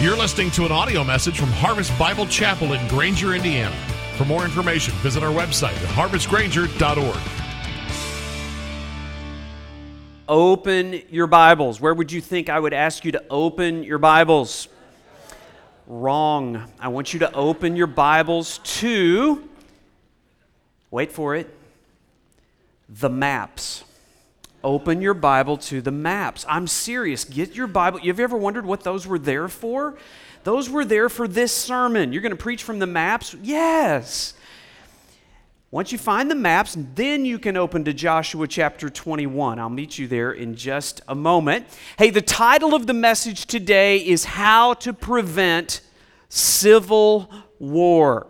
You're listening to an audio message from Harvest Bible Chapel in Granger, Indiana. For more information, visit our website at harvestgranger.org. Open your Bibles. Where would you think I would ask you to open your Bibles? Wrong. I want you to open your Bibles to, wait for it, the maps. Open your Bible to the maps. I'm serious. Get your Bible. Have you ever wondered what those were there for? Those were there for this sermon. You're going to preach from the maps? Yes. Once you find the maps, then you can open to Joshua chapter 21. I'll meet you there in just a moment. Hey, the title of the message today is How to Prevent Civil War.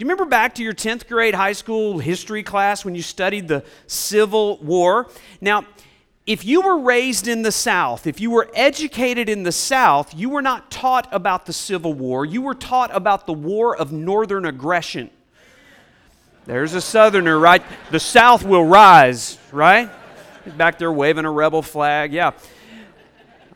Do you remember back to your 10th grade high school history class when you studied the Civil War? Now, if you were raised in the South, if you were educated in the South, you were not taught about the Civil War. You were taught about the War of Northern Aggression. There's a Southerner, right? The South will rise, right? Back there waving a rebel flag. Yeah.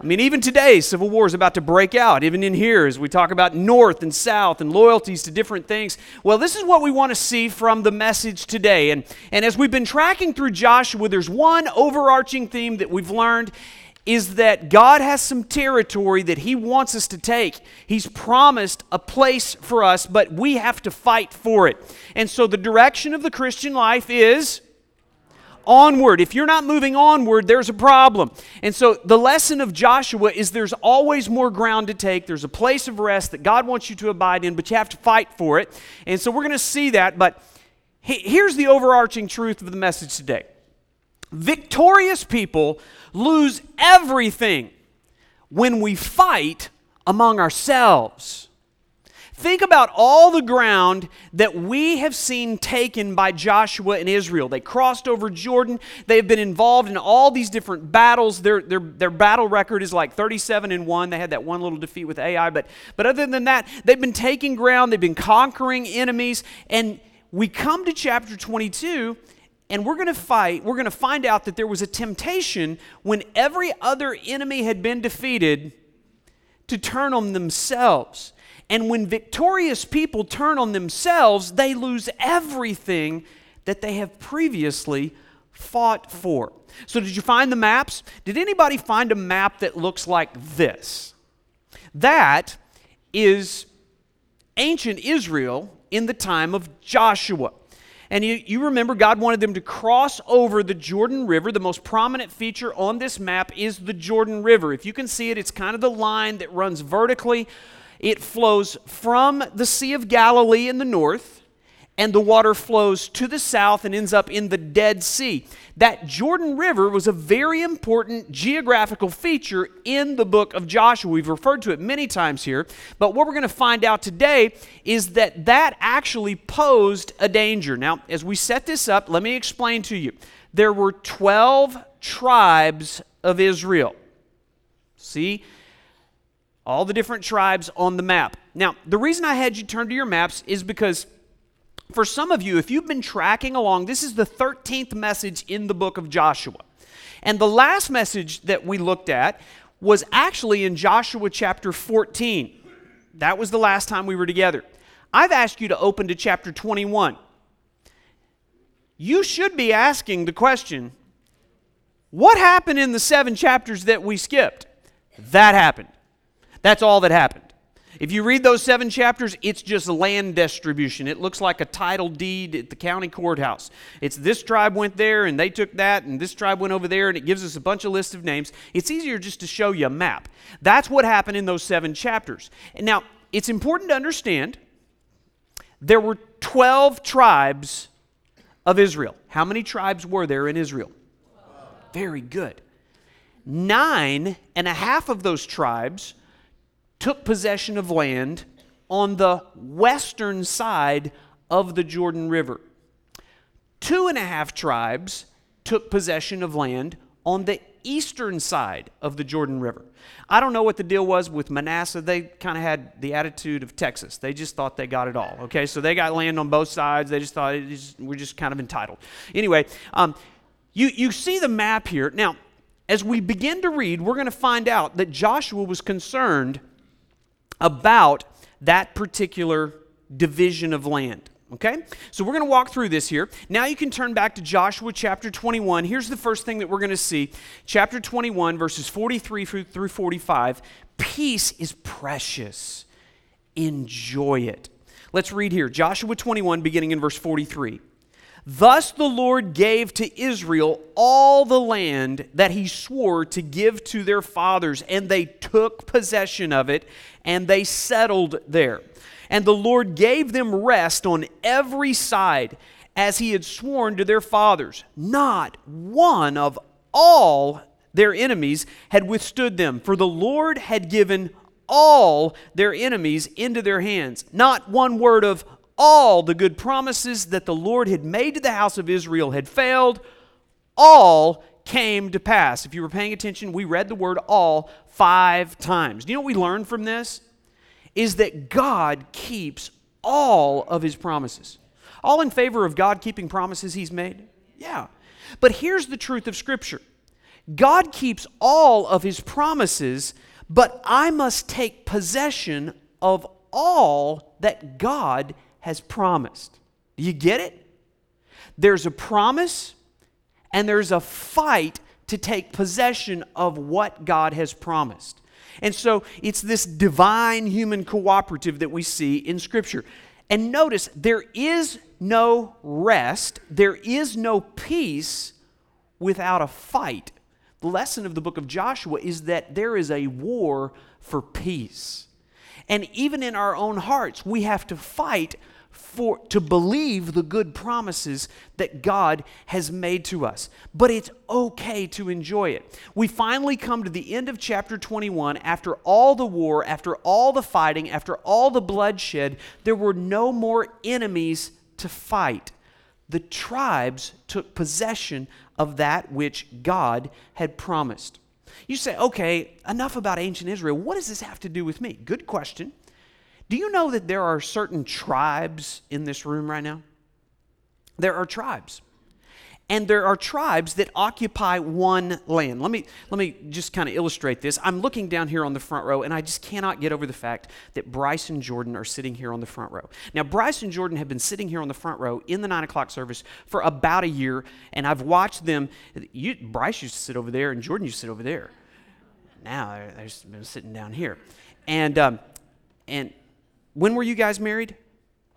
I mean, even today, civil war is about to break out, even in here, as we talk about North and South and loyalties to different things. Well, this is what we want to see from the message today. And, and as we've been tracking through Joshua, there's one overarching theme that we've learned is that God has some territory that He wants us to take. He's promised a place for us, but we have to fight for it. And so the direction of the Christian life is onward. If you're not moving onward, there's a problem. And so the lesson of Joshua is there's always more ground to take. There's a place of rest that God wants you to abide in, but you have to fight for it. And so we're going to see that. But here's the overarching truth of the message today victorious people lose everything when we fight among ourselves. Think about all the ground that we have seen taken by Joshua and Israel. They crossed over Jordan. They have been involved in all these different battles. Their, their, their battle record is like 37 and 1. They had that one little defeat with Ai. But, but other than that, they've been taking ground, they've been conquering enemies. And we come to chapter 22, and we're going to fight. We're going to find out that there was a temptation when every other enemy had been defeated to turn on themselves. And when victorious people turn on themselves, they lose everything that they have previously fought for. So, did you find the maps? Did anybody find a map that looks like this? That is ancient Israel in the time of Joshua. And you, you, remember, God wanted them to cross over the Jordan River. The most prominent feature on this map is the Jordan River. If you can see it, it's kind of the line that runs vertically it flows from the Sea of Galilee in the north, and the water flows to the south and ends up in the Dead Sea. That Jordan River was a very important geographical feature in the book of Joshua. We've referred to it many times here, but what we're going to find out today is that that actually posed a danger. Now, as we set this up, let me explain to you. There were 12 tribes of Israel. See, all the different tribes on the map. Now, the reason I had you turn to your maps is because for some of you, if you've been tracking along, this is the 13th message in the book of Joshua. And the last message that we looked at was actually in Joshua chapter 14. That was the last time we were together. I've asked you to open to chapter 21. You should be asking the question what happened in the seven chapters that we skipped? That happened. That's all that happened. If you read those seven chapters, it's just land distribution. It looks like a title deed at the county courthouse. It's this tribe went there and they took that, and this tribe went over there, and it gives us a bunch of lists of names. It's easier just to show you a map. That's what happened in those seven chapters. Now, it's important to understand there were 12 tribes of Israel. How many tribes were there in Israel? Very good. Nine and a half of those tribes took possession of land on the western side of the Jordan River. Two and a half tribes took possession of land on the eastern side of the Jordan River. I don't know what the deal was with Manasseh. They kind of had the attitude of Texas. They just thought they got it all. Okay, so they got land on both sides. They just thought we're just kind of entitled. Anyway, um, you, you see the map here. Now, as we begin to read, we're going to find out that Joshua was concerned about that particular division of land. Okay? So we're going to walk through this here. Now you can turn back to Joshua chapter 21. Here's the first thing that we're going to see. Chapter 21, verses 43 through 45. Peace is precious. Enjoy it. Let's read here. Joshua 21, beginning in verse 43. Thus the Lord gave to Israel all the land that he swore to give to their fathers, and they took possession of it, and they settled there. And the Lord gave them rest on every side, as he had sworn to their fathers. Not one of all their enemies had withstood them, for the Lord had given all their enemies into their hands. Not one word of all the good promises that the Lord had made to the house of Israel had failed, all came to pass. If you were paying attention, we read the word all five times. Do you know what we learned from this? Is that God keeps all of his promises. All in favor of God keeping promises he's made? Yeah. But here's the truth of Scripture God keeps all of his promises, but I must take possession of all that God has promised. Do you get it? There's a promise and there's a fight to take possession of what God has promised. And so it's this divine human cooperative that we see in Scripture. And notice, there is no rest, there is no peace without a fight. The lesson of the book of Joshua is that there is a war for peace. And even in our own hearts, we have to fight for to believe the good promises that God has made to us. But it's okay to enjoy it. We finally come to the end of chapter 21 after all the war, after all the fighting, after all the bloodshed, there were no more enemies to fight. The tribes took possession of that which God had promised. You say, okay, enough about ancient Israel. What does this have to do with me? Good question. Do you know that there are certain tribes in this room right now? There are tribes. And there are tribes that occupy one land. Let me, let me just kind of illustrate this. I'm looking down here on the front row, and I just cannot get over the fact that Bryce and Jordan are sitting here on the front row. Now, Bryce and Jordan have been sitting here on the front row in the 9 o'clock service for about a year, and I've watched them. You, Bryce used to sit over there, and Jordan used to sit over there. Now they're, they're been sitting down here. And, um, and when were you guys married?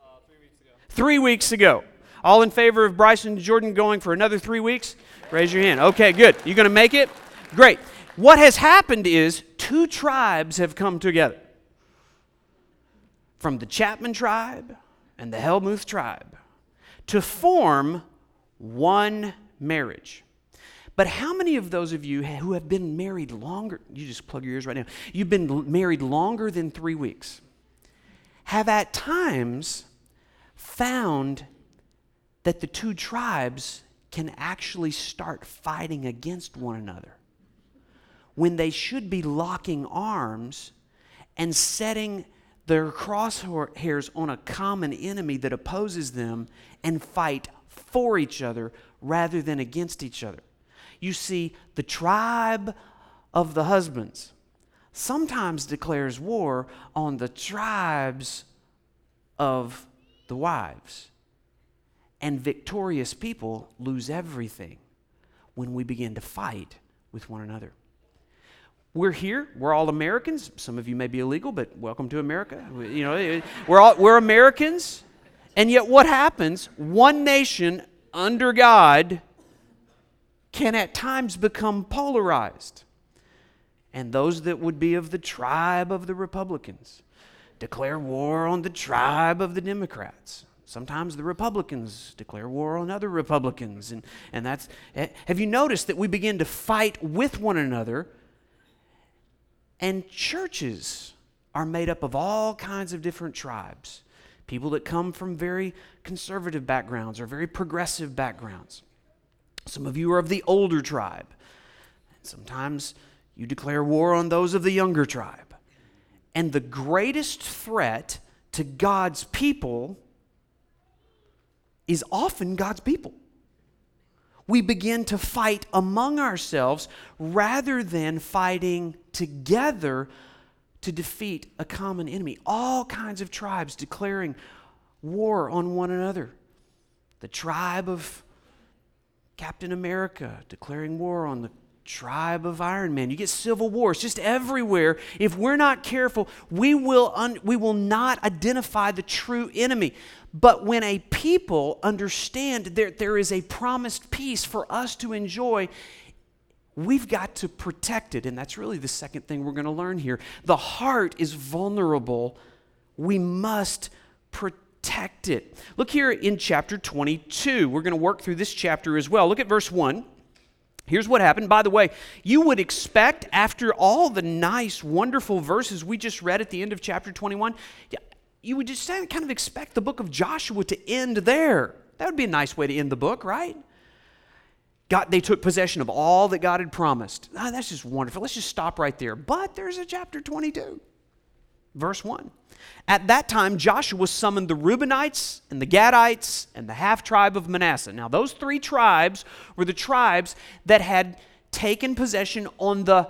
Uh, three weeks ago. Three weeks ago. All in favor of Bryson and Jordan going for another three weeks? Raise your hand. Okay, good. You're going to make it? Great. What has happened is two tribes have come together from the Chapman tribe and the Helmuth tribe to form one marriage. But how many of those of you who have been married longer, you just plug your ears right now, you've been married longer than three weeks? Have at times found that the two tribes can actually start fighting against one another when they should be locking arms and setting their crosshairs on a common enemy that opposes them and fight for each other rather than against each other. You see, the tribe of the husbands sometimes declares war on the tribes of the wives. And victorious people lose everything when we begin to fight with one another. We're here. We're all Americans. Some of you may be illegal, but welcome to America. You know, we're all we're Americans. And yet what happens? One nation under God can at times become polarized and those that would be of the tribe of the Republicans declare war on the tribe of the Democrats. Sometimes the Republicans declare war on other Republicans. And, and that's, eh, have you noticed that we begin to fight with one another? And churches are made up of all kinds of different tribes. People that come from very conservative backgrounds or very progressive backgrounds. Some of you are of the older tribe. Sometimes you declare war on those of the younger tribe. And the greatest threat to God's people is often God's people. We begin to fight among ourselves rather than fighting together to defeat a common enemy. All kinds of tribes declaring war on one another. The tribe of Captain America declaring war on the tribe of Iron Man. You get civil wars just everywhere. If we're not careful, we will, un- we will not identify the true enemy. But when a people understand that there is a promised peace for us to enjoy, we've got to protect it. And that's really the second thing we're going to learn here. The heart is vulnerable. We must protect it. Look here in chapter 22. We're going to work through this chapter as well. Look at verse 1. Here's what happened. By the way, you would expect, after all the nice, wonderful verses we just read at the end of chapter 21, you would just kind of expect the book of Joshua to end there. That would be a nice way to end the book, right? God, they took possession of all that God had promised. Oh, that's just wonderful. Let's just stop right there. But there's a chapter 22, verse 1. At that time, Joshua summoned the Reubenites and the Gadites and the half tribe of Manasseh. Now, those three tribes were the tribes that had taken possession on the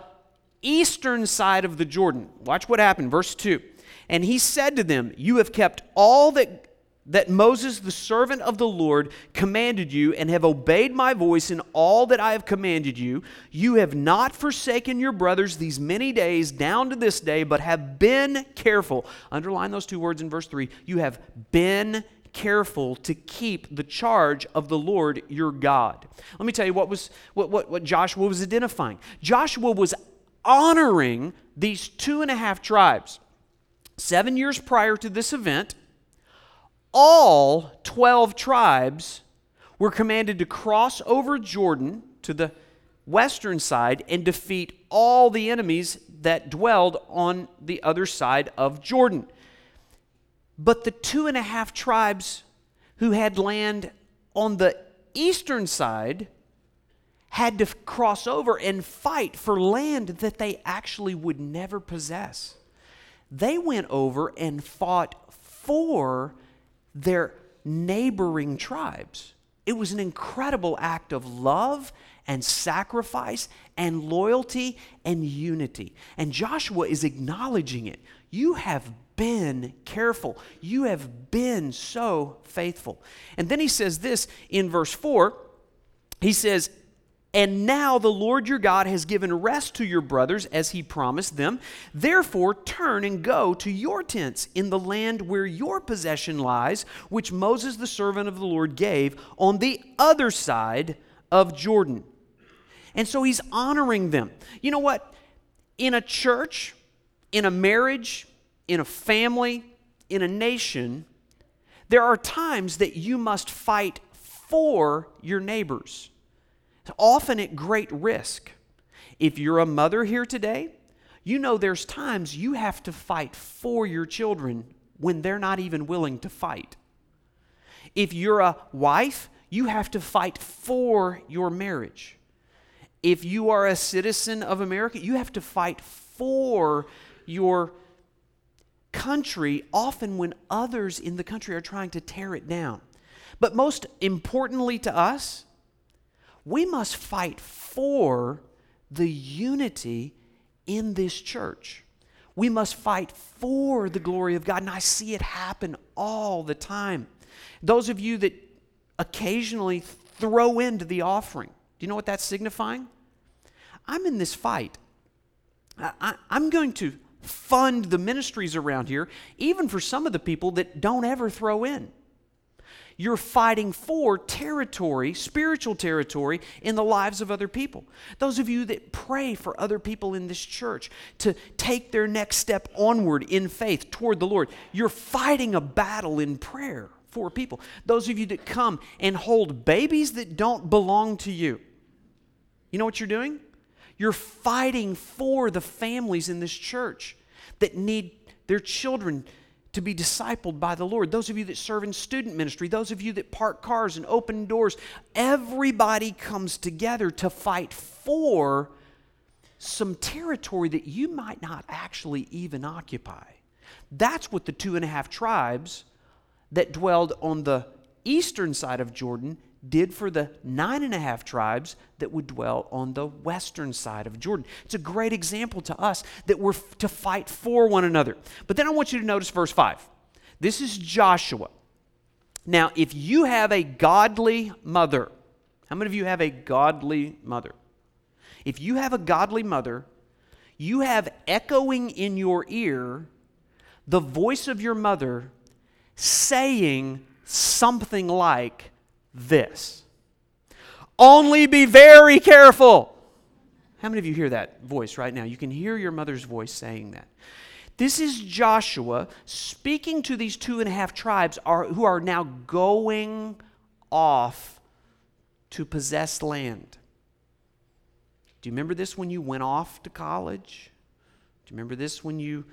eastern side of the Jordan. Watch what happened. Verse 2. And he said to them, You have kept all that that Moses, the servant of the Lord, commanded you, and have obeyed my voice in all that I have commanded you. You have not forsaken your brothers these many days down to this day, but have been careful. Underline those two words in verse 3. You have been careful to keep the charge of the Lord your God. Let me tell you what was what, what, what Joshua was identifying. Joshua was honoring these two and a half tribes. Seven years prior to this event, all 12 tribes were commanded to cross over Jordan to the western side and defeat all the enemies that dwelled on the other side of Jordan. But the two and a half tribes who had land on the eastern side had to cross over and fight for land that they actually would never possess. They went over and fought for their neighboring tribes. It was an incredible act of love and sacrifice and loyalty and unity. And Joshua is acknowledging it. You have been careful. You have been so faithful. And then he says this in verse 4. He says, and now the Lord your God has given rest to your brothers as he promised them. Therefore, turn and go to your tents in the land where your possession lies, which Moses the servant of the Lord gave on the other side of Jordan. And so he's honoring them. You know what? In a church, in a marriage, in a family, in a nation, there are times that you must fight for your neighbors often at great risk. If you're a mother here today, you know there's times you have to fight for your children when they're not even willing to fight. If you're a wife, you have to fight for your marriage. If you are a citizen of America, you have to fight for your country, often when others in the country are trying to tear it down. But most importantly to us, we must fight for the unity in this church. We must fight for the glory of God. And I see it happen all the time. Those of you that occasionally throw into the offering, do you know what that's signifying? I'm in this fight. I, am going to fund the ministries around here, even for some of the people that don't ever throw in. You're fighting for territory, spiritual territory, in the lives of other people. Those of you that pray for other people in this church to take their next step onward in faith toward the Lord, you're fighting a battle in prayer for people. Those of you that come and hold babies that don't belong to you, you know what you're doing? You're fighting for the families in this church that need their children to be discipled by the Lord. Those of you that serve in student ministry, those of you that park cars and open doors, everybody comes together to fight for some territory that you might not actually even occupy. That's what the two and a half tribes that dwelled on the eastern side of Jordan did for the nine and a half tribes that would dwell on the western side of Jordan. It's a great example to us that we're f- to fight for one another. But then I want you to notice verse 5. This is Joshua. Now, if you have a godly mother, how many of you have a godly mother? If you have a godly mother, you have echoing in your ear the voice of your mother saying something like this Only be very careful. How many of you hear that voice right now? You can hear your mother's voice saying that. This is Joshua speaking to these two and a half tribes are, who are now going off to possess land. Do you remember this when you went off to college? Do you remember this when you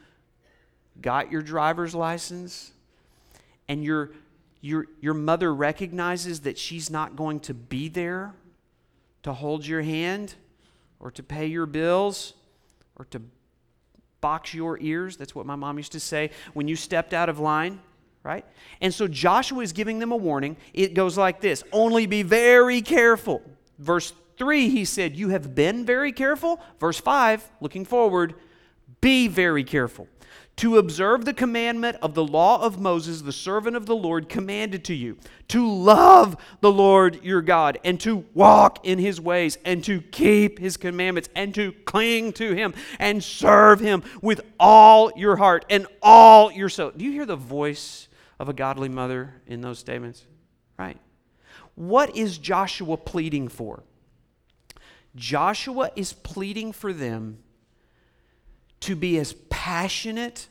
got your driver's license? And your, your, your mother recognizes that she's not going to be there to hold your hand or to pay your bills or to box your ears. That's what my mom used to say when you stepped out of line, right? And so Joshua is giving them a warning. It goes like this Only be very careful. Verse 3, he said, You have been very careful. Verse 5, looking forward, be very careful to observe the commandment of the law of Moses, the servant of the Lord, commanded to you, to love the Lord your God, and to walk in his ways, and to keep his commandments, and to cling to him, and serve him with all your heart and all your soul. Do you hear the voice of a godly mother in those statements? Right. What is Joshua pleading for? Joshua is pleading for them to be as passionate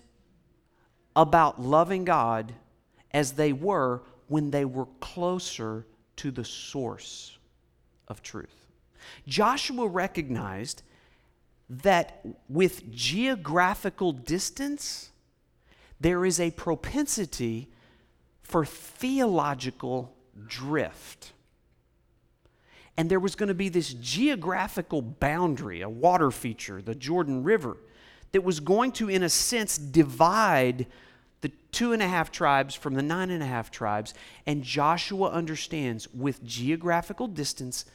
about loving God as they were when they were closer to the source of truth. Joshua recognized that with geographical distance, there is a propensity for theological drift. And there was going to be this geographical boundary, a water feature, the Jordan River that was going to, in a sense, divide the two and a half tribes from the nine and a half tribes. And Joshua understands with geographical distance,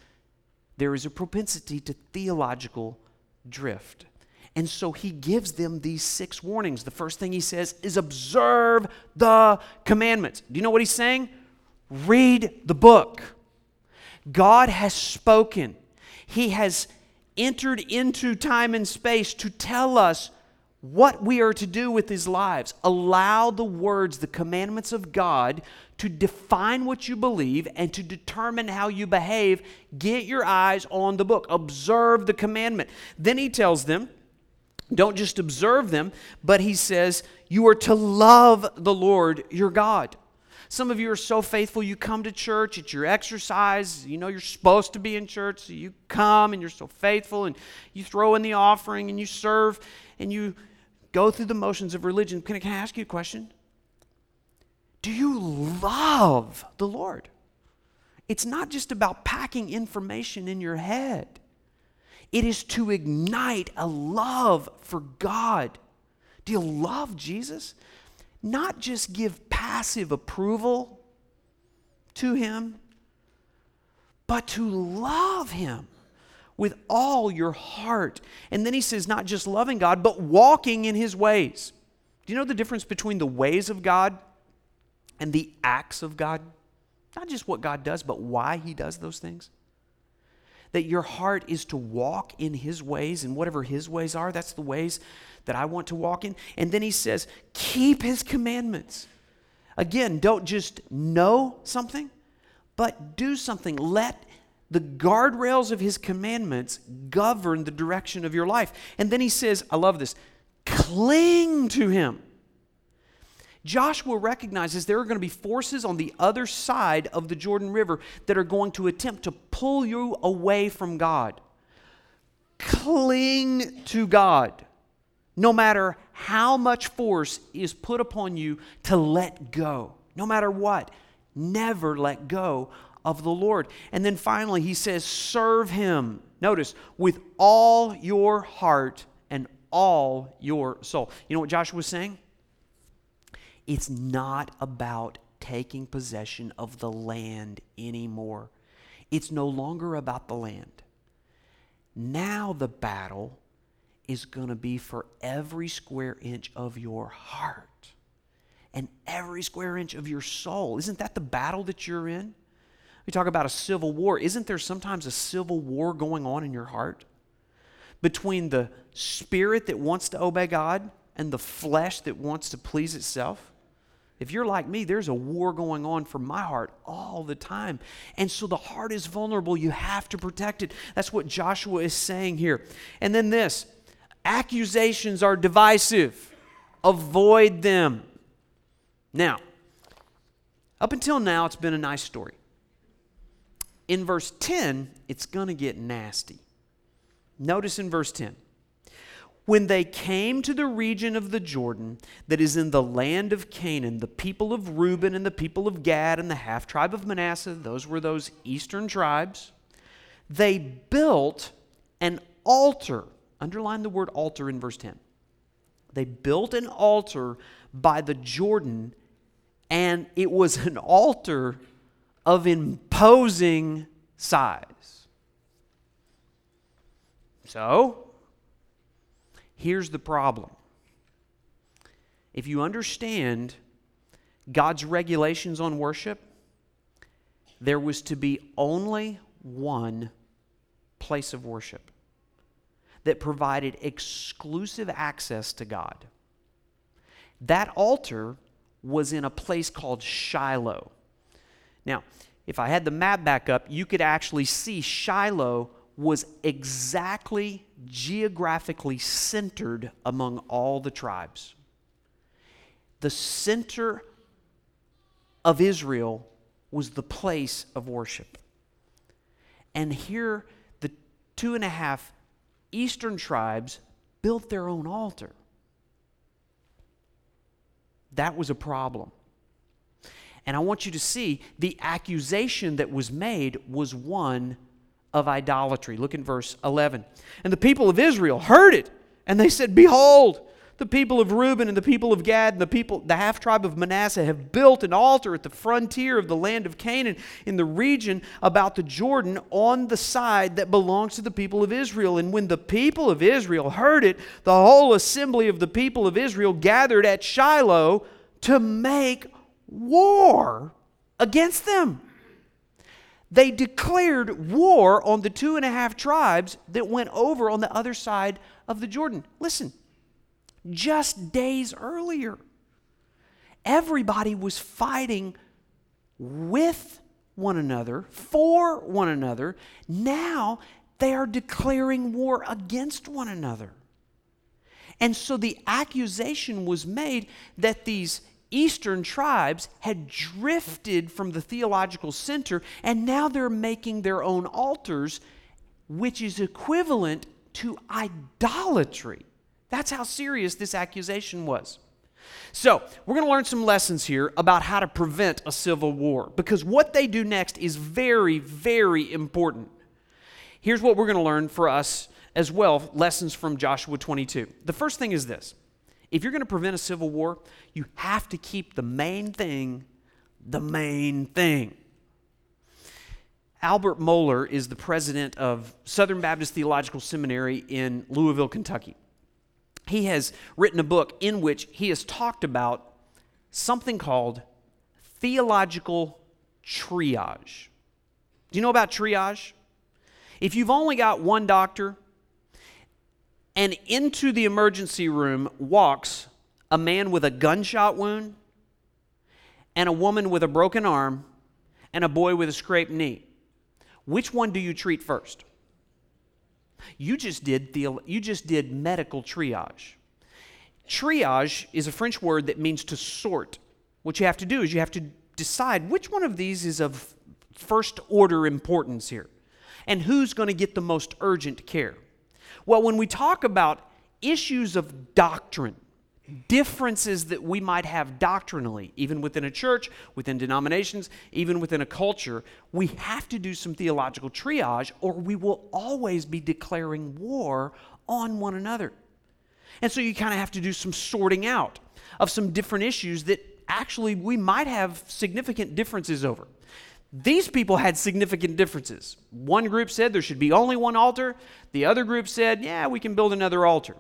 there is a propensity to theological drift. And so he gives them these six warnings. The first thing he says is observe the commandments. Do you know what he's saying? Read the book. God has spoken. He has entered into time and space to tell us what we are to do with his lives. Allow the words, the commandments of God, to define what you believe and to determine how you behave. Get your eyes on the book, observe the commandment. Then he tells them, don't just observe them, but he says, you are to love the Lord your God. Some of you are so faithful, you come to church, it's your exercise. You know you're supposed to be in church, so you come and you're so faithful and you throw in the offering and you serve and you go through the motions of religion. Can I, can I ask you a question? Do you love the Lord? It's not just about packing information in your head. It is to ignite a love for God. Do you love Jesus? Not just give passive approval to Him, but to love Him with all your heart. And then He says, not just loving God, but walking in His ways. Do you know the difference between the ways of God and the acts of God? Not just what God does, but why He does those things that your heart is to walk in His ways, and whatever His ways are, that's the ways that I want to walk in. And then He says, keep His commandments. Again, don't just know something, but do something. Let the guardrails of his commandments govern the direction of your life. And then he says, I love this cling to him. Joshua recognizes there are going to be forces on the other side of the Jordan River that are going to attempt to pull you away from God. Cling to God no matter how much force is put upon you to let go, no matter what, never let go of the Lord. And then finally, he says, serve him. Notice, with all your heart and all your soul. You know what Joshua was saying? It's not about taking possession of the land anymore. It's no longer about the land. Now the battle is going to be for every square inch of your heart and every square inch of your soul. Isn't that the battle that you're in? We talk about a civil war. Isn't there sometimes a civil war going on in your heart between the spirit that wants to obey God and the flesh that wants to please itself? If you're like me, there's a war going on for my heart all the time. And so the heart is vulnerable. You have to protect it. That's what Joshua is saying here. And then this accusations are divisive, avoid them. Now, up until now, it's been a nice story. In verse 10, it's going to get nasty. Notice in verse 10 when they came to the region of the Jordan that is in the land of Canaan, the people of Reuben and the people of Gad and the half tribe of Manasseh, those were those eastern tribes, they built an altar. Underline the word altar in verse 10. They built an altar by the Jordan, and it was an altar of imposing size. So, Here's the problem if you understand God's regulations on worship, there was to be only one place of worship that provided exclusive access to God. That altar was in a place called Shiloh. Now, if I had the map back up, you could actually see Shiloh was exactly geographically centered among all the tribes. The center of Israel was the place of worship. And here, the two and a half eastern tribes built their own altar. That was a problem. And I want you to see the accusation that was made was one of idolatry. Look in verse 11. And the people of Israel heard it, and they said, Behold, the people of Reuben and the people of Gad and the people, the half tribe of Manasseh, have built an altar at the frontier of the land of Canaan in the region about the Jordan on the side that belongs to the people of Israel. And when the people of Israel heard it, the whole assembly of the people of Israel gathered at Shiloh to make war against them they declared war on the two and a half tribes that went over on the other side of the Jordan. Listen, just days earlier, everybody was fighting with one another, for one another. Now they are declaring war against one another. And so the accusation was made that these eastern tribes had drifted from the theological center and now they're making their own altars, which is equivalent to idolatry. That's how serious this accusation was. So, we're going to learn some lessons here about how to prevent a civil war because what they do next is very, very important. Here's what we're going to learn for us as well lessons from Joshua 22. The first thing is this if you're going to prevent a civil war, you have to keep the main thing the main thing. Albert Mohler is the president of Southern Baptist Theological Seminary in Louisville, Kentucky. He has written a book in which he has talked about something called theological triage. Do you know about triage? If you've only got one doctor and into the emergency room walks a man with a gunshot wound, and a woman with a broken arm, and a boy with a scraped knee. Which one do you treat first? You just did the, you just did medical triage. Triage is a French word that means to sort. What you have to do is you have to decide which one of these is of first order importance here and who's going to get the most urgent care. Well, when we talk about issues of doctrine, differences that we might have doctrinally, even within a church, within denominations, even within a culture, we have to do some theological triage or we will always be declaring war on one another. And so you kind of have to do some sorting out of some different issues that actually we might have significant differences over. These people had significant differences. One group said there should be only one altar, the other group said, yeah, we can build another altar.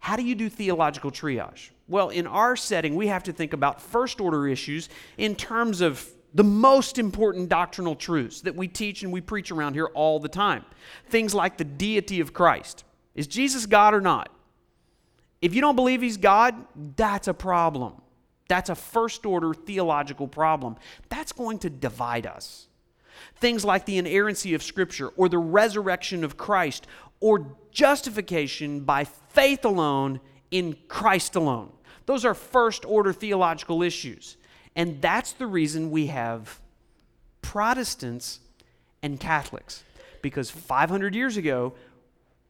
How do you do theological triage? Well, in our setting, we have to think about first order issues in terms of the most important doctrinal truths that we teach and we preach around here all the time. Things like the deity of Christ. Is Jesus God or not? If you don't believe he's God, that's a problem. That's a first order theological problem. That's going to divide us. Things like the inerrancy of Scripture or the resurrection of Christ or justification by faith alone in Christ alone. Those are first order theological issues. And that's the reason we have Protestants and Catholics. Because 500 years ago,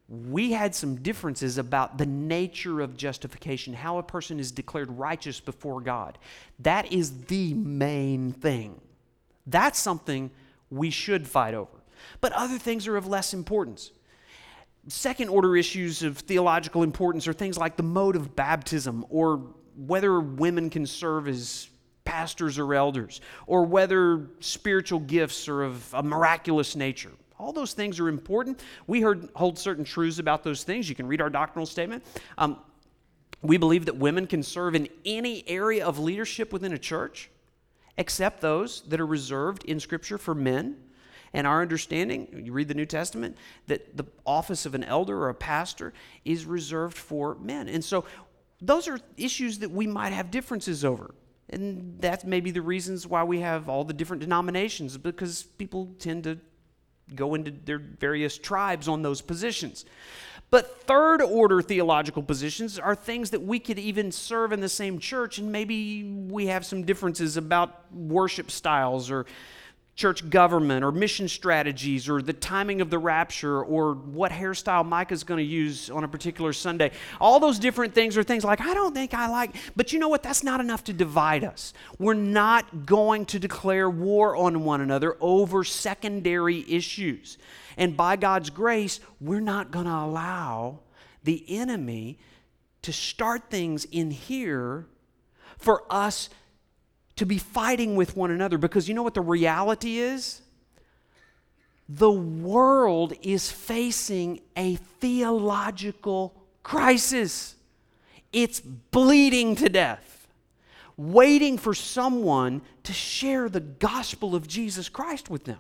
we had some differences about the nature of justification, how a person is declared righteous before God. That is the main thing. That's something we should fight over. But other things are of less importance. Second order issues of theological importance are things like the mode of baptism, or whether women can serve as pastors or elders, or whether spiritual gifts are of a miraculous nature. All those things are important. We heard, hold certain truths about those things. You can read our doctrinal statement. Um, we believe that women can serve in any area of leadership within a church, except those that are reserved in Scripture for men. And our understanding, you read the New Testament, that the office of an elder or a pastor is reserved for men. And so those are issues that we might have differences over. And that's maybe the reasons why we have all the different denominations, because people tend to go into their various tribes on those positions. But third order theological positions are things that we could even serve in the same church, and maybe we have some differences about worship styles or church government or mission strategies or the timing of the rapture or what hairstyle Micah's going to use on a particular Sunday. All those different things are things like, I don't think I like, but you know what? That's not enough to divide us. We're not going to declare war on one another over secondary issues. And by God's grace, we're not going to allow the enemy to start things in here for us to be fighting with one another because you know what the reality is? The world is facing a theological crisis. It's bleeding to death, waiting for someone to share the gospel of Jesus Christ with them.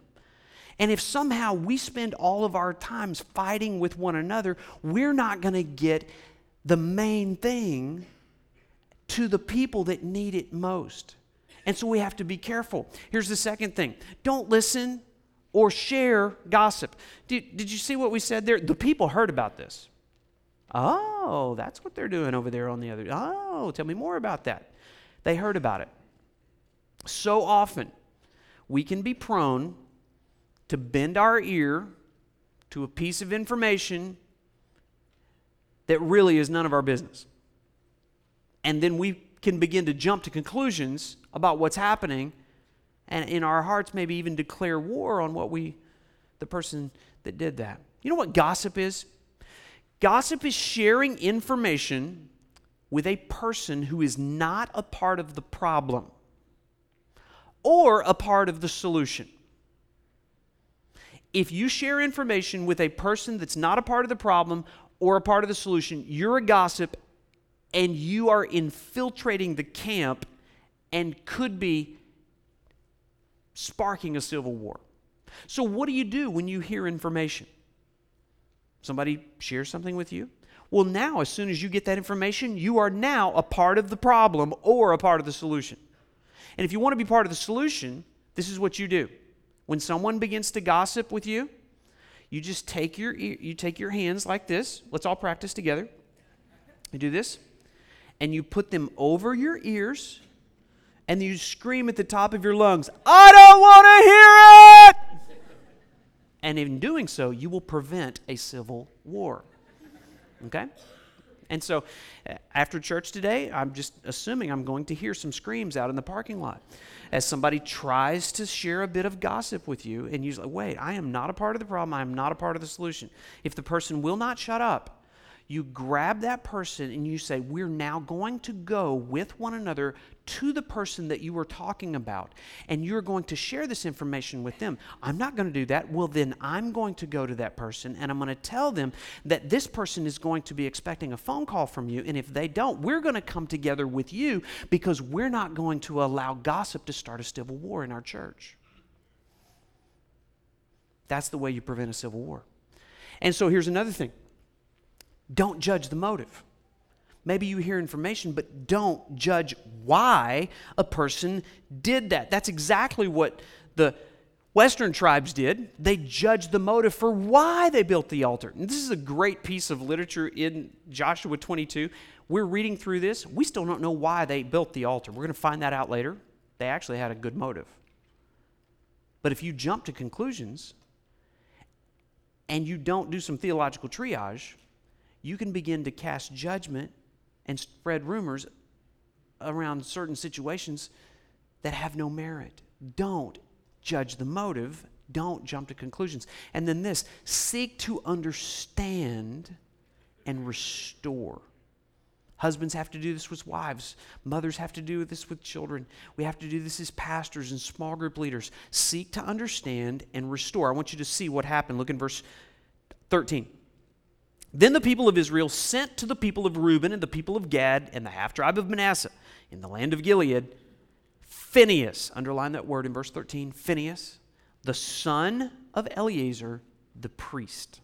And if somehow we spend all of our times fighting with one another, we're not going to get the main thing to the people that need it most. And so we have to be careful. Here's the second thing don't listen or share gossip. Did, did you see what we said there? The people heard about this. Oh, that's what they're doing over there on the other. Oh, tell me more about that. They heard about it. So often, we can be prone to bend our ear to a piece of information that really is none of our business. And then we can begin to jump to conclusions about what's happening and in our hearts maybe even declare war on what we the person that did that. You know what gossip is? Gossip is sharing information with a person who is not a part of the problem or a part of the solution. If you share information with a person that's not a part of the problem or a part of the solution, you're a gossip and you are infiltrating the camp and could be sparking a civil war. So, what do you do when you hear information? Somebody shares something with you? Well, now, as soon as you get that information, you are now a part of the problem or a part of the solution. And if you want to be part of the solution, this is what you do. When someone begins to gossip with you, you just take your you take your hands like this. Let's all practice together. You do this and you put them over your ears and you scream at the top of your lungs, I don't want to hear it! And in doing so, you will prevent a civil war. Okay? And so uh, after church today, I'm just assuming I'm going to hear some screams out in the parking lot as somebody tries to share a bit of gossip with you and you're like, wait, I am not a part of the problem. I am not a part of the solution. If the person will not shut up, you grab that person and you say, We're now going to go with one another to the person that you were talking about, and you're going to share this information with them. I'm not going to do that. Well, then I'm going to go to that person and I'm going to tell them that this person is going to be expecting a phone call from you, and if they don't, we're going to come together with you because we're not going to allow gossip to start a civil war in our church. That's the way you prevent a civil war. And so here's another thing don't judge the motive. Maybe you hear information, but don't judge why a person did that. That's exactly what the Western tribes did. They judged the motive for why they built the altar. And this is a great piece of literature in Joshua 22. We're reading through this. We still don't know why they built the altar. We're going to find that out later. They actually had a good motive. But if you jump to conclusions and you don't do some theological triage, you can begin to cast judgment and spread rumors around certain situations that have no merit. Don't judge the motive, don't jump to conclusions. And then this seek to understand and restore. Husbands have to do this with wives. Mothers have to do this with children. We have to do this as pastors and small group leaders. Seek to understand and restore. I want you to see what happened. Look in verse 13. Then the people of Israel sent to the people of Reuben and the people of Gad and the half tribe of Manasseh in the land of Gilead Phinehas, underline that word in verse 13, Phinehas, the son of Eleazar, the priest.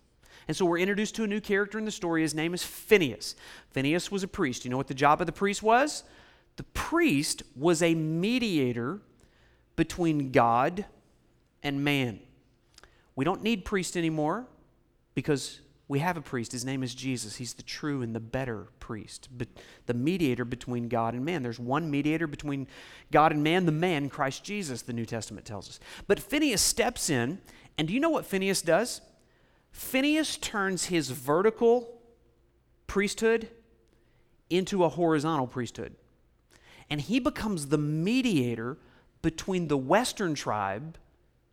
And so we're introduced to a new character in the story. His name is Phinehas. Phinehas was a priest. You know what the job of the priest was? The priest was a mediator between God and man. We don't need priests anymore because we have a priest. His name is Jesus. He's the true and the better priest, but the mediator between God and man. There's one mediator between God and man, the man, Christ Jesus, the New Testament tells us. But Phineas steps in, and do you know what Phineas does? Phineas turns his vertical priesthood into a horizontal priesthood. And he becomes the mediator between the western tribe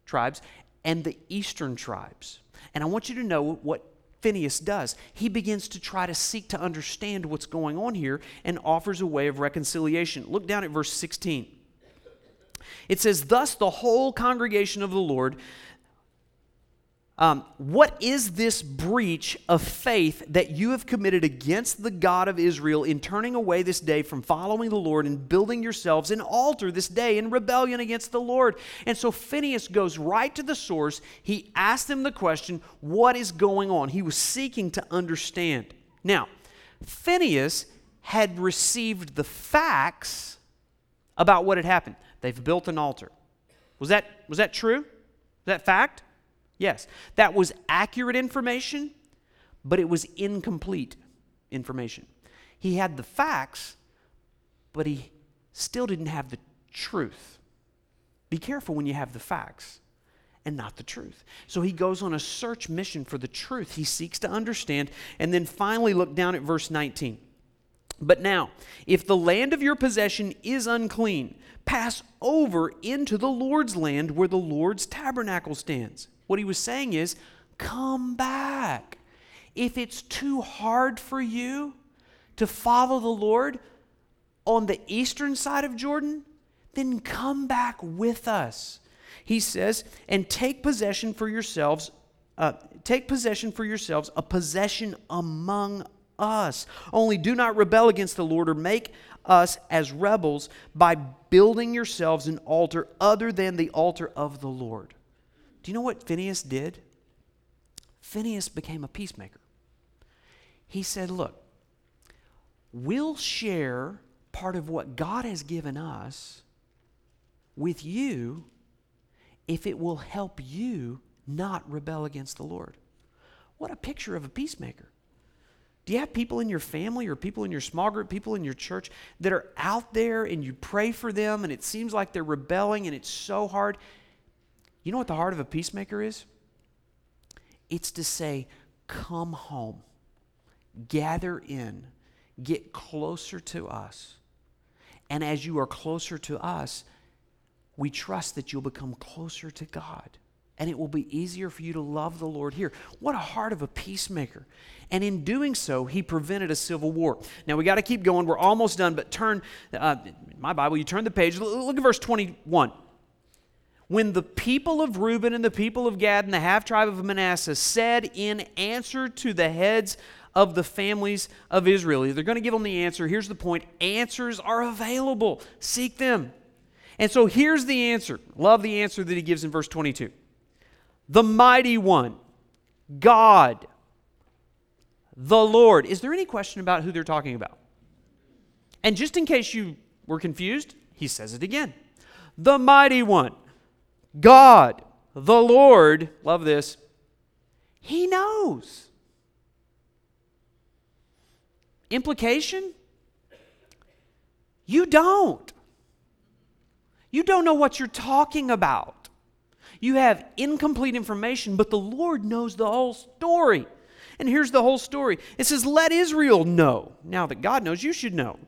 tribes and the eastern tribes. And I want you to know what Phinehas does. He begins to try to seek to understand what's going on here and offers a way of reconciliation. Look down at verse 16. It says, Thus the whole congregation of the Lord um, what is this breach of faith that you have committed against the God of Israel in turning away this day from following the Lord and building yourselves an altar this day in rebellion against the Lord? And so Phineas goes right to the source. He asked them the question, What is going on? He was seeking to understand. Now, Phineas had received the facts about what had happened. They've built an altar. Was that, was that true? Was that fact? Yes, that was accurate information, but it was incomplete information. He had the facts, but he still didn't have the truth. Be careful when you have the facts and not the truth. So he goes on a search mission for the truth. He seeks to understand. And then finally, look down at verse 19. But now, if the land of your possession is unclean, pass over into the Lord's land where the Lord's tabernacle stands. What he was saying is, come back. If it's too hard for you to follow the Lord on the eastern side of Jordan, then come back with us. He says, and take possession for yourselves, uh, take possession for yourselves, a possession among us. Only do not rebel against the Lord or make us as rebels by building yourselves an altar other than the altar of the Lord. Do you know what Phineas did? Phineas became a peacemaker. He said, Look, we'll share part of what God has given us with you if it will help you not rebel against the Lord. What a picture of a peacemaker. Do you have people in your family or people in your small group, people in your church that are out there and you pray for them and it seems like they're rebelling and it's so hard? You know what the heart of a peacemaker is? It's to say, Come home, gather in, get closer to us. And as you are closer to us, we trust that you'll become closer to God and it will be easier for you to love the Lord here. What a heart of a peacemaker. And in doing so, he prevented a civil war. Now we got to keep going. We're almost done, but turn, uh, my Bible, you turn the page. Look at verse 21. When the people of Reuben and the people of Gad and the half tribe of Manasseh said in answer to the heads of the families of Israel, they're going to give them the answer. Here's the point answers are available, seek them. And so here's the answer. Love the answer that he gives in verse 22 the mighty one, God, the Lord. Is there any question about who they're talking about? And just in case you were confused, he says it again. The mighty one, God, the Lord, love this, he knows. Implication? You don't. You don't know what you're talking about. You have incomplete information, but the Lord knows the whole story. And here's the whole story it says, Let Israel know. Now that God knows, you should know.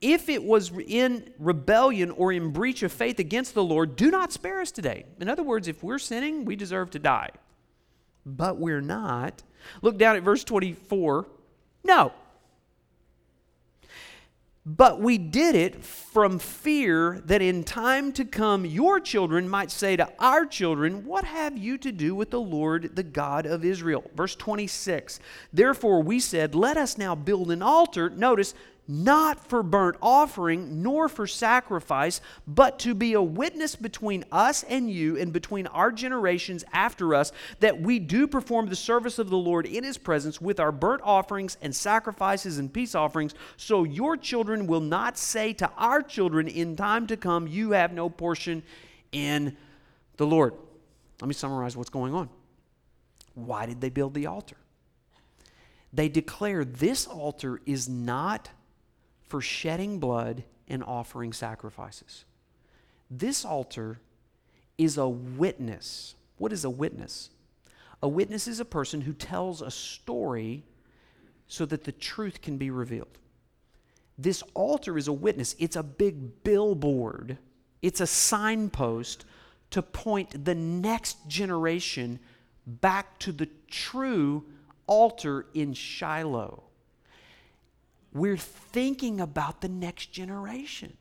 If it was in rebellion or in breach of faith against the Lord, do not spare us today. In other words, if we're sinning, we deserve to die. But we're not. Look down at verse 24. No, but we did it from fear that in time to come your children might say to our children, What have you to do with the Lord, the God of Israel? Verse 26. Therefore we said, Let us now build an altar. Notice, not for burnt offering, nor for sacrifice, but to be a witness between us and you and between our generations after us, that we do perform the service of the Lord in his presence with our burnt offerings and sacrifices and peace offerings, so your children will not say to our children in time to come, You have no portion in the Lord. Let me summarize what's going on. Why did they build the altar? They declare this altar is not for shedding blood and offering sacrifices. This altar is a witness. What is a witness? A witness is a person who tells a story so that the truth can be revealed. This altar is a witness, it's a big billboard, it's a signpost to point the next generation back to the true altar in Shiloh we're thinking about the next generation.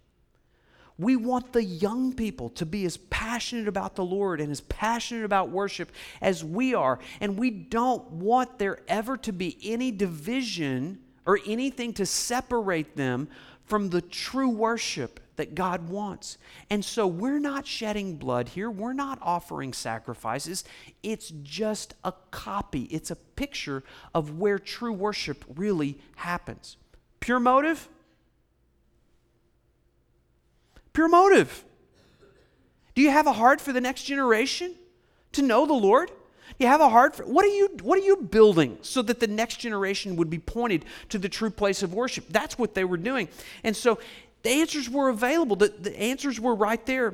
We want the young people to be as passionate about the Lord and as passionate about worship as we are. And we don't want there ever to be any division or anything to separate them from the true worship that God wants. And so we're not shedding blood here. We're not offering sacrifices. It's just a copy, it's a picture of where true worship really happens. Pure motive? Pure motive. Do you have a heart for the next generation to know the Lord? You have a heart for what are you what are you building so that the next generation would be pointed to the true place of worship? That's what they were doing. And so the answers were available. The, the answers were right there.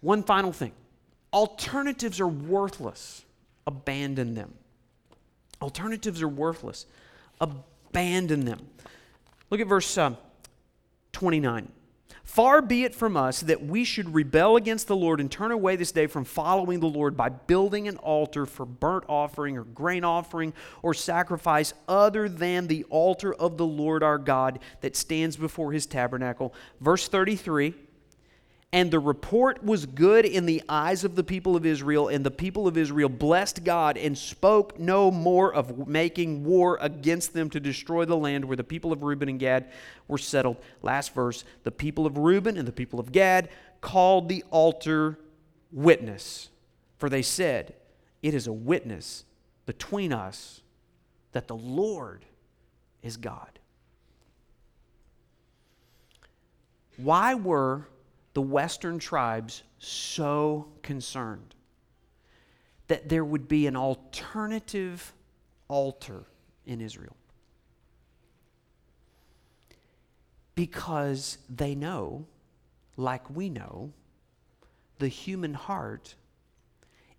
One final thing. Alternatives are worthless. Abandon them. Alternatives are worthless. Abandon them. Look at verse uh, 29. Far be it from us that we should rebel against the Lord and turn away this day from following the Lord by building an altar for burnt offering or grain offering or sacrifice other than the altar of the Lord our God that stands before his tabernacle. Verse 33 and the report was good in the eyes of the people of Israel, and the people of Israel blessed God and spoke no more of making war against them to destroy the land where the people of Reuben and Gad were settled. Last verse the people of Reuben and the people of Gad called the altar witness, for they said, It is a witness between us that the Lord is God. Why were the Western tribes so concerned that there would be an alternative altar in Israel. Because they know, like we know, the human heart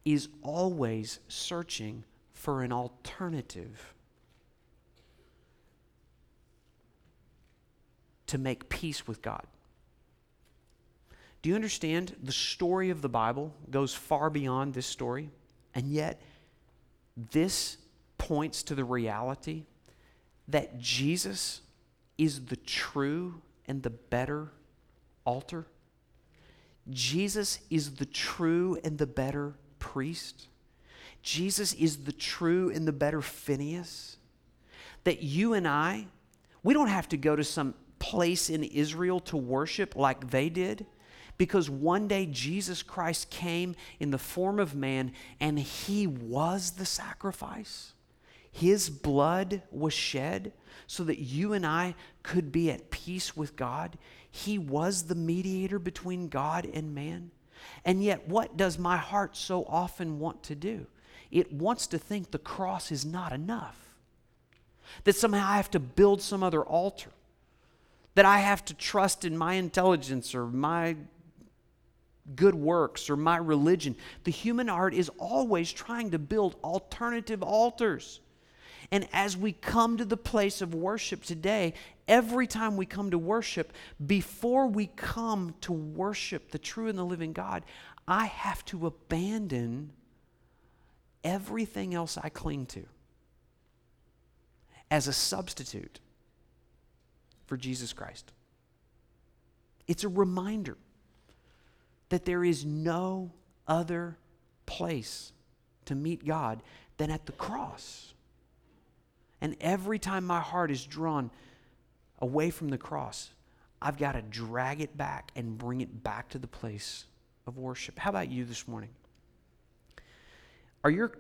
is always searching for an alternative to make peace with God Do you understand? The story of the Bible goes far beyond this story, and yet this points to the reality that Jesus is the true and the better altar. Jesus is the true and the better priest. Jesus is the true and the better Phineas. That you and I, we don't have to go to some place in Israel to worship like they did because one day Jesus Christ came in the form of man and he was the sacrifice. His blood was shed so that you and I could be at peace with God. He was the mediator between God and man. And yet, what does my heart so often want to do? It wants to think the cross is not enough. That somehow I have to build some other altar. That I have to trust in my intelligence or my good works or my religion. The human heart is always trying to build alternative altars. And as we come to the place of worship today, every time we come to worship, before we come to worship the true and the living God, I have to abandon everything else I cling to as a substitute for Jesus Christ. It's a reminder that there is no other place to meet God than at the cross. And every time my heart is drawn away from the cross, I've got to drag it back and bring it back to the place of worship. How about you this morning? Are your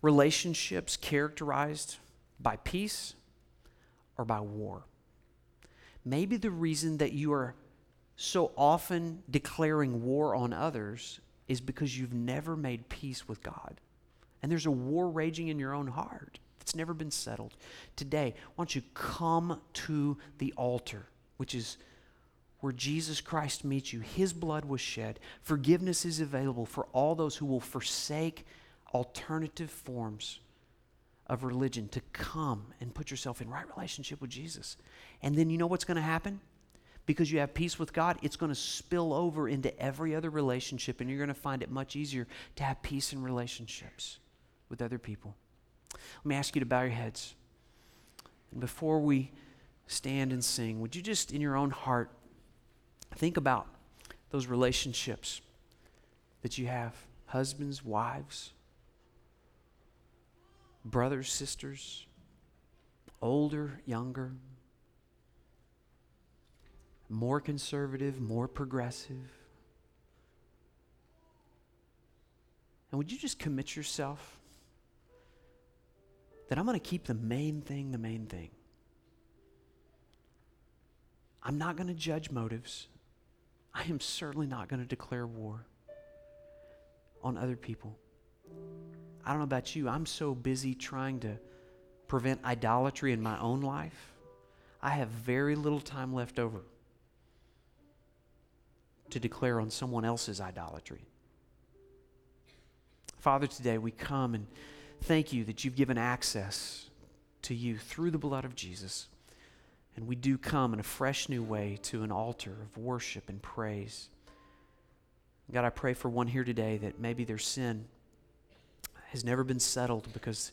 relationships characterized by peace or by war? Maybe the reason that you are so often declaring war on others is because you've never made peace with God. And there's a war raging in your own heart that's never been settled. Today, why don't you come to the altar, which is where Jesus Christ meets you. His blood was shed. Forgiveness is available for all those who will forsake alternative forms of religion to come and put yourself in right relationship with Jesus. And then you know what's going to happen? Because you have peace with God, it's going to spill over into every other relationship, and you're going to find it much easier to have peace in relationships with other people. Let me ask you to bow your heads. And before we stand and sing, would you just, in your own heart, think about those relationships that you have husbands, wives, brothers, sisters, older, younger more conservative, more progressive. And would you just commit yourself that I'm going to keep the main thing the main thing? I'm not going to judge motives. I am certainly not going to declare war on other people. I don't know about you, I'm so busy trying to prevent idolatry in my own life. I have very little time left over to declare on someone else's idolatry. Father, today we come and thank you that you've given access to you through the blood of Jesus. And we do come in a fresh new way to an altar of worship and praise. God, I pray for one here today that maybe their sin has never been settled because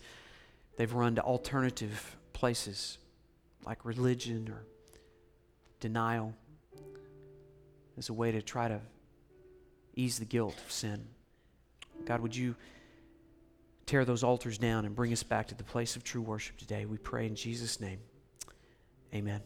they've run to alternative places like religion or denial as a way to try to ease the guilt of sin. God, would you tear those altars down and bring us back to the place of true worship today? We pray in Jesus' name. Amen.